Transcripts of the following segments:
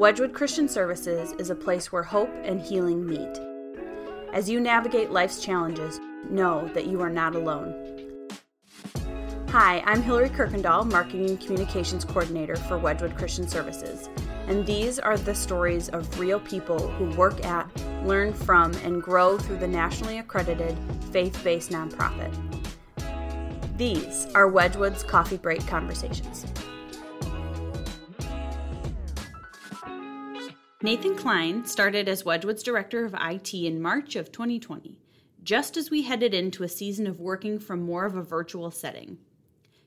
Wedgwood Christian Services is a place where hope and healing meet. As you navigate life's challenges, know that you are not alone. Hi, I'm Hillary Kirkendall, Marketing and Communications Coordinator for Wedgwood Christian Services, and these are the stories of real people who work at, learn from, and grow through the nationally accredited faith based nonprofit. These are Wedgwood's Coffee Break Conversations. Nathan Klein started as Wedgwood's Director of IT in March of 2020, just as we headed into a season of working from more of a virtual setting.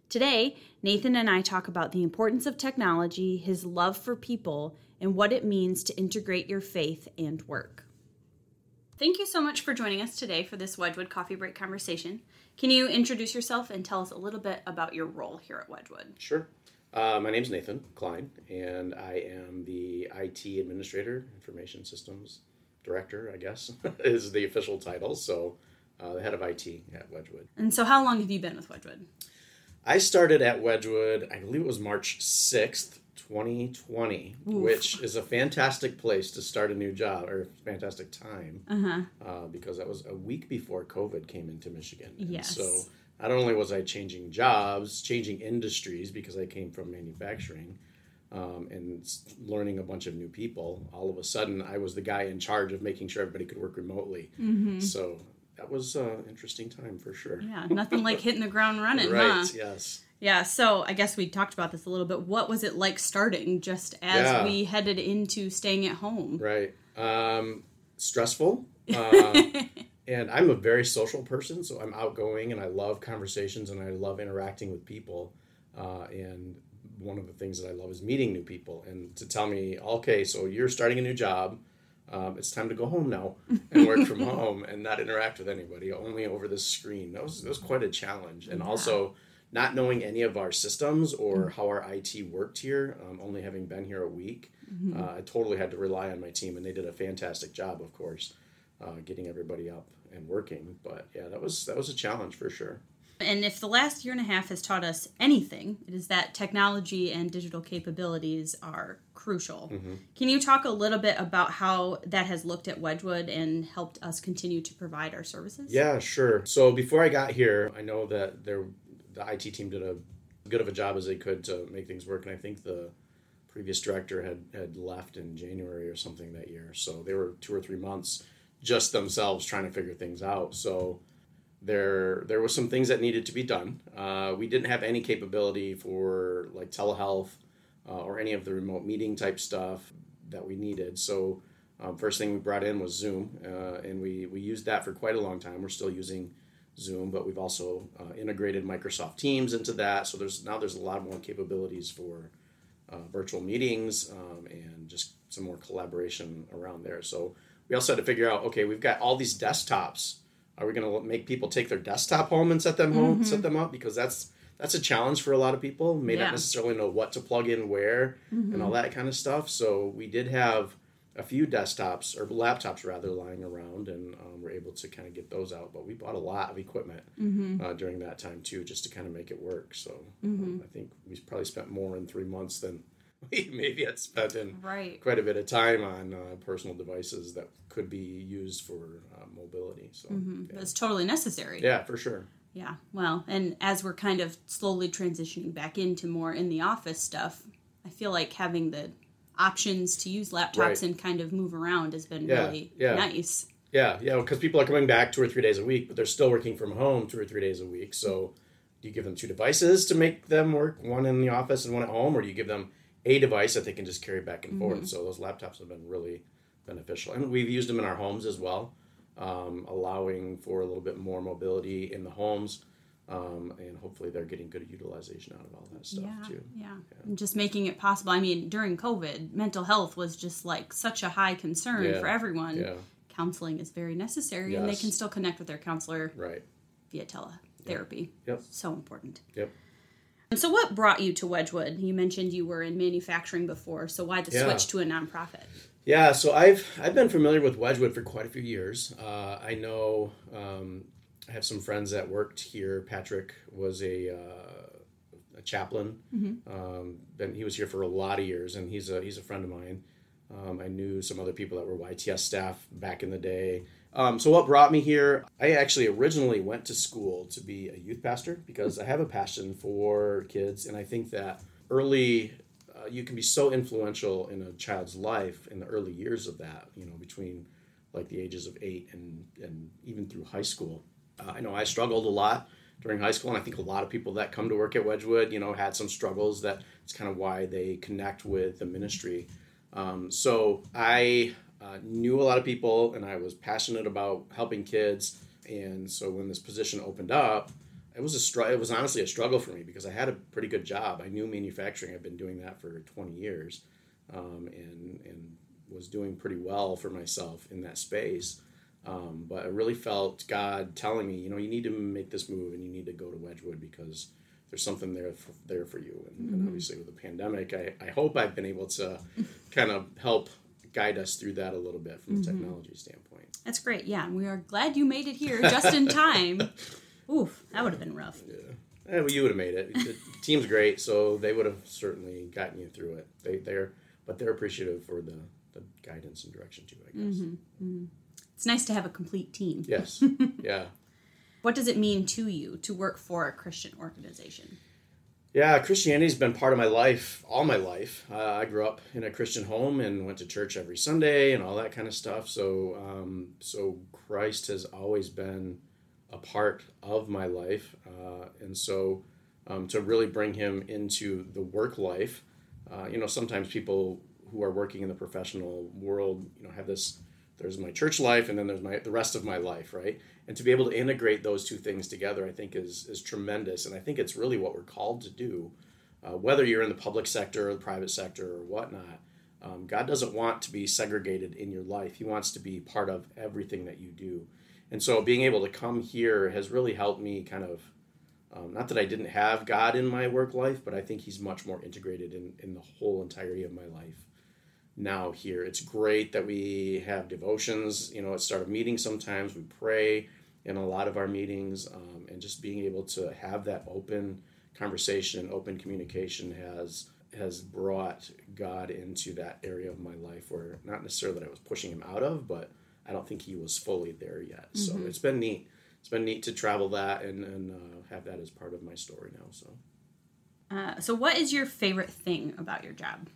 Today, Nathan and I talk about the importance of technology, his love for people, and what it means to integrate your faith and work. Thank you so much for joining us today for this Wedgwood Coffee Break conversation. Can you introduce yourself and tell us a little bit about your role here at Wedgwood? Sure. Uh, my name is Nathan Klein, and I am the IT Administrator, Information Systems Director, I guess, is the official title. So, uh, the head of IT at Wedgwood. And so, how long have you been with Wedgwood? I started at Wedgwood, I believe it was March 6th, 2020, Oof. which is a fantastic place to start a new job or fantastic time uh-huh. uh, because that was a week before COVID came into Michigan. Yes. So not only was I changing jobs, changing industries because I came from manufacturing um, and learning a bunch of new people, all of a sudden I was the guy in charge of making sure everybody could work remotely. Mm-hmm. So that was an interesting time for sure. Yeah, nothing like hitting the ground running, right? Huh? Yes. Yeah, so I guess we talked about this a little bit. What was it like starting just as yeah. we headed into staying at home? Right. Um, stressful. Uh, and I'm a very social person, so I'm outgoing and I love conversations and I love interacting with people. Uh, and one of the things that I love is meeting new people and to tell me, okay, so you're starting a new job. Um, it's time to go home now and work from home and not interact with anybody, only over this screen. That was that was quite a challenge, and yeah. also not knowing any of our systems or mm-hmm. how our IT worked here, um, only having been here a week, mm-hmm. uh, I totally had to rely on my team, and they did a fantastic job, of course uh, getting everybody up and working. But yeah, that was that was a challenge for sure. And if the last year and a half has taught us anything, it is that technology and digital capabilities are crucial. Mm-hmm. Can you talk a little bit about how that has looked at Wedgwood and helped us continue to provide our services? Yeah, sure. So before I got here, I know that there, the IT team did a good of a job as they could to make things work, and I think the previous director had had left in January or something that year. So they were two or three months just themselves trying to figure things out. So there there was some things that needed to be done. Uh, we didn't have any capability for like telehealth uh, or any of the remote meeting type stuff that we needed. So um, first thing we brought in was Zoom, uh, and we we used that for quite a long time. We're still using Zoom, but we've also uh, integrated Microsoft Teams into that. So there's now there's a lot more capabilities for uh, virtual meetings um, and just some more collaboration around there. So we also had to figure out okay we've got all these desktops are we going to make people take their desktop home and set them home mm-hmm. set them up because that's that's a challenge for a lot of people may yeah. not necessarily know what to plug in where mm-hmm. and all that kind of stuff so we did have a few desktops or laptops rather lying around and um, we're able to kind of get those out but we bought a lot of equipment mm-hmm. uh, during that time too just to kind of make it work so mm-hmm. um, i think we probably spent more in three months than maybe had spent in right. quite a bit of time on uh, personal devices that could be used for uh, mobility. So mm-hmm. yeah. it's totally necessary. Yeah, for sure. Yeah, well, and as we're kind of slowly transitioning back into more in the office stuff, I feel like having the options to use laptops right. and kind of move around has been yeah, really yeah. nice. Yeah, yeah, because people are coming back two or three days a week, but they're still working from home two or three days a week. So, do you give them two devices to make them work, one in the office and one at home, or do you give them a device that they can just carry back and forth. Mm-hmm. So those laptops have been really beneficial, and we've used them in our homes as well, um, allowing for a little bit more mobility in the homes. Um, and hopefully they're getting good utilization out of all that stuff yeah, too. Yeah. yeah, and just making it possible. I mean, during COVID, mental health was just like such a high concern yeah. for everyone. Yeah. Counseling is very necessary, yes. and they can still connect with their counselor right via teletherapy. Yep. So important. Yep. So, what brought you to Wedgwood? You mentioned you were in manufacturing before, so why the yeah. switch to a nonprofit? Yeah, so I've I've been familiar with Wedgwood for quite a few years. Uh, I know um, I have some friends that worked here. Patrick was a, uh, a chaplain. Mm-hmm. Um, been, he was here for a lot of years, and he's a he's a friend of mine. Um, I knew some other people that were YTS staff back in the day. Um, so what brought me here? I actually originally went to school to be a youth pastor because I have a passion for kids, and I think that early uh, you can be so influential in a child's life in the early years of that. You know, between like the ages of eight and and even through high school. Uh, I know I struggled a lot during high school, and I think a lot of people that come to work at Wedgwood, you know, had some struggles. That it's kind of why they connect with the ministry. Um, so I uh, knew a lot of people, and I was passionate about helping kids. And so when this position opened up, it was a str- it was honestly a struggle for me because I had a pretty good job. I knew manufacturing. I've been doing that for 20 years, um, and and was doing pretty well for myself in that space. Um, but I really felt God telling me, you know, you need to make this move and you need to go to Wedgwood because there's something there for, there for you. And, mm-hmm. and obviously with the pandemic, I, I hope I've been able to kind of help guide us through that a little bit from mm-hmm. a technology standpoint. That's great. Yeah, and we are glad you made it here just in time. Oof, that would have been rough. Yeah. yeah well, you would have made it. The team's great, so they would have certainly gotten you through it. They, they're, but they're appreciative for the, the guidance and direction too. I guess. Mm-hmm. Mm-hmm. It's nice to have a complete team. Yes. yeah. What does it mean to you to work for a Christian organization? Yeah, Christianity's been part of my life all my life. Uh, I grew up in a Christian home and went to church every Sunday and all that kind of stuff. So, um, so Christ has always been a part of my life, uh, and so um, to really bring Him into the work life, uh, you know, sometimes people who are working in the professional world, you know, have this there's my church life and then there's my the rest of my life right? And to be able to integrate those two things together i think is is tremendous. And i think it's really what we're called to do uh, whether you're in the public sector or the private sector or whatnot um, god doesn't want to be segregated in your life. He wants to be part of everything that you do. And so being able to come here has really helped me kind of um, not that i didn't have god in my work life but i think he's much more integrated in, in the whole entirety of my life now here. It's great that we have devotions, you know, at start of meetings sometimes. We pray in a lot of our meetings, um, and just being able to have that open conversation and open communication has has brought God into that area of my life where not necessarily that I was pushing him out of, but I don't think he was fully there yet. Mm-hmm. So it's been neat. It's been neat to travel that and, and uh, have that as part of my story now. So. Uh, so, what is your favorite thing about your job?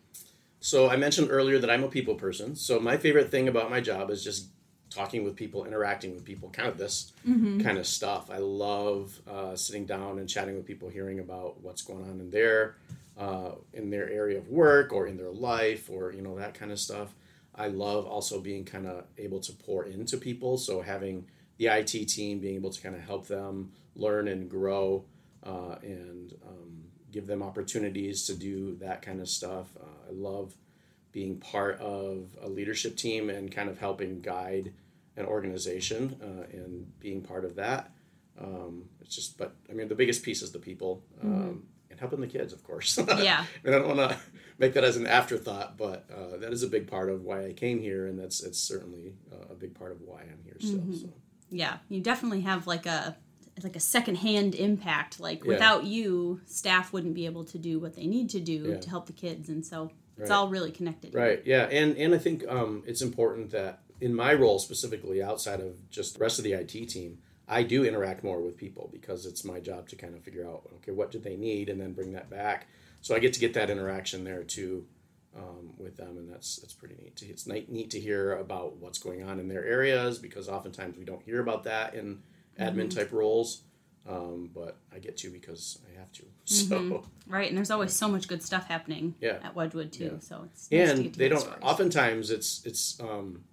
So I mentioned earlier that I'm a people person. So my favorite thing about my job is just talking with people, interacting with people, kind of this mm-hmm. kind of stuff. I love uh, sitting down and chatting with people, hearing about what's going on in their uh, in their area of work or in their life or you know that kind of stuff. I love also being kind of able to pour into people. So having the IT team being able to kind of help them learn and grow uh, and um, give them opportunities to do that kind of stuff. Uh, I love being part of a leadership team and kind of helping guide an organization uh, and being part of that. Um, it's just, but I mean, the biggest piece is the people um, mm-hmm. and helping the kids, of course. Yeah. and I don't want to make that as an afterthought, but uh, that is a big part of why I came here, and that's it's certainly uh, a big part of why I'm here still. Mm-hmm. So. Yeah, you definitely have like a like a secondhand impact. Like yeah. without you, staff wouldn't be able to do what they need to do yeah. to help the kids, and so it's right. all really connected. Right. Yeah, and and I think um, it's important that in my role specifically, outside of just the rest of the IT team, I do interact more with people because it's my job to kind of figure out okay what do they need and then bring that back. So I get to get that interaction there too. Um, with them, and that's that's pretty neat. To, it's neat, neat to hear about what's going on in their areas because oftentimes we don't hear about that in admin type roles. Um, but I get to because I have to. So mm-hmm. right, and there's always so much good stuff happening. Yeah. at Wedgwood too. Yeah. So it's and nice they don't. Stories. Oftentimes, it's it's um,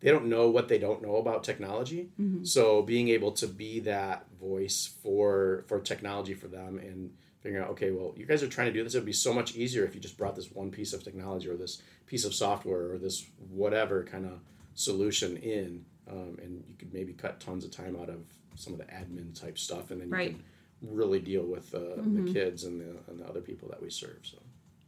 they don't know what they don't know about technology. Mm-hmm. So being able to be that voice for for technology for them and figuring out, okay, well, you guys are trying to do this. It would be so much easier if you just brought this one piece of technology or this piece of software or this whatever kind of solution in, um, and you could maybe cut tons of time out of some of the admin type stuff, and then you right. can really deal with uh, mm-hmm. the kids and the, and the other people that we serve. So,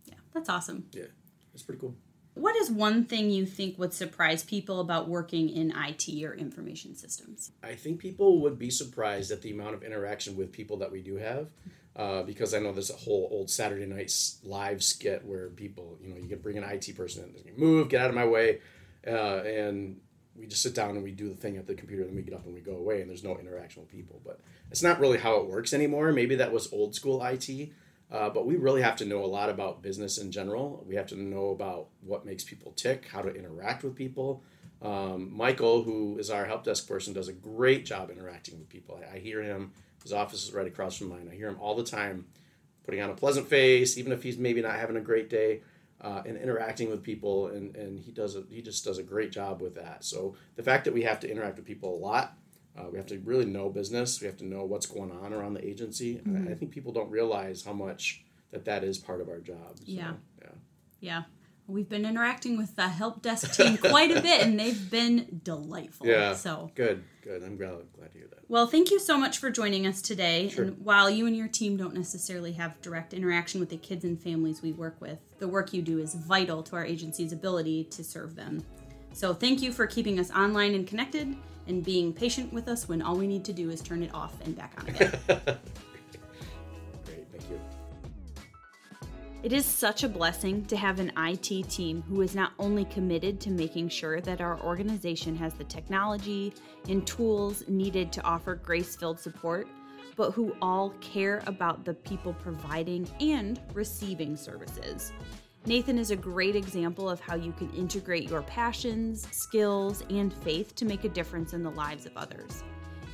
yeah, that's awesome. Yeah, it's pretty cool. What is one thing you think would surprise people about working in IT or information systems? I think people would be surprised at the amount of interaction with people that we do have. uh, because I know there's a whole old Saturday night live skit where people, you know, you can bring an IT person in, move, get out of my way, uh, and we just sit down and we do the thing at the computer, then we get up and we go away, and there's no interaction with people. But it's not really how it works anymore. Maybe that was old school IT, uh, but we really have to know a lot about business in general. We have to know about what makes people tick, how to interact with people. Um, Michael, who is our help desk person, does a great job interacting with people. I, I hear him his office is right across from mine. I hear him all the time, putting on a pleasant face, even if he's maybe not having a great day, uh, and interacting with people. And, and he does a, he just does a great job with that. So the fact that we have to interact with people a lot, uh, we have to really know business. We have to know what's going on around the agency. Mm-hmm. And I think people don't realize how much that that is part of our job. So, yeah. Yeah. Yeah. We've been interacting with the help desk team quite a bit, and they've been delightful. Yeah. So good, good. I'm glad, glad to hear that. Well, thank you so much for joining us today. Sure. And while you and your team don't necessarily have direct interaction with the kids and families we work with, the work you do is vital to our agency's ability to serve them. So thank you for keeping us online and connected, and being patient with us when all we need to do is turn it off and back on again. It is such a blessing to have an IT team who is not only committed to making sure that our organization has the technology and tools needed to offer grace filled support, but who all care about the people providing and receiving services. Nathan is a great example of how you can integrate your passions, skills, and faith to make a difference in the lives of others.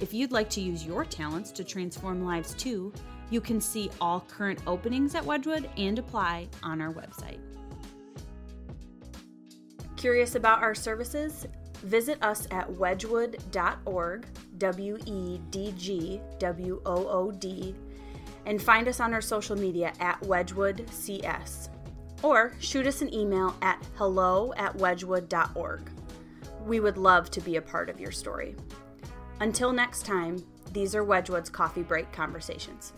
If you'd like to use your talents to transform lives too, you can see all current openings at Wedgwood and apply on our website. Curious about our services? Visit us at wedgwood.org, W E D G W O O D, and find us on our social media at Wedgwood CS. Or shoot us an email at hello at wedgwood.org. We would love to be a part of your story. Until next time, these are Wedgwood's Coffee Break Conversations.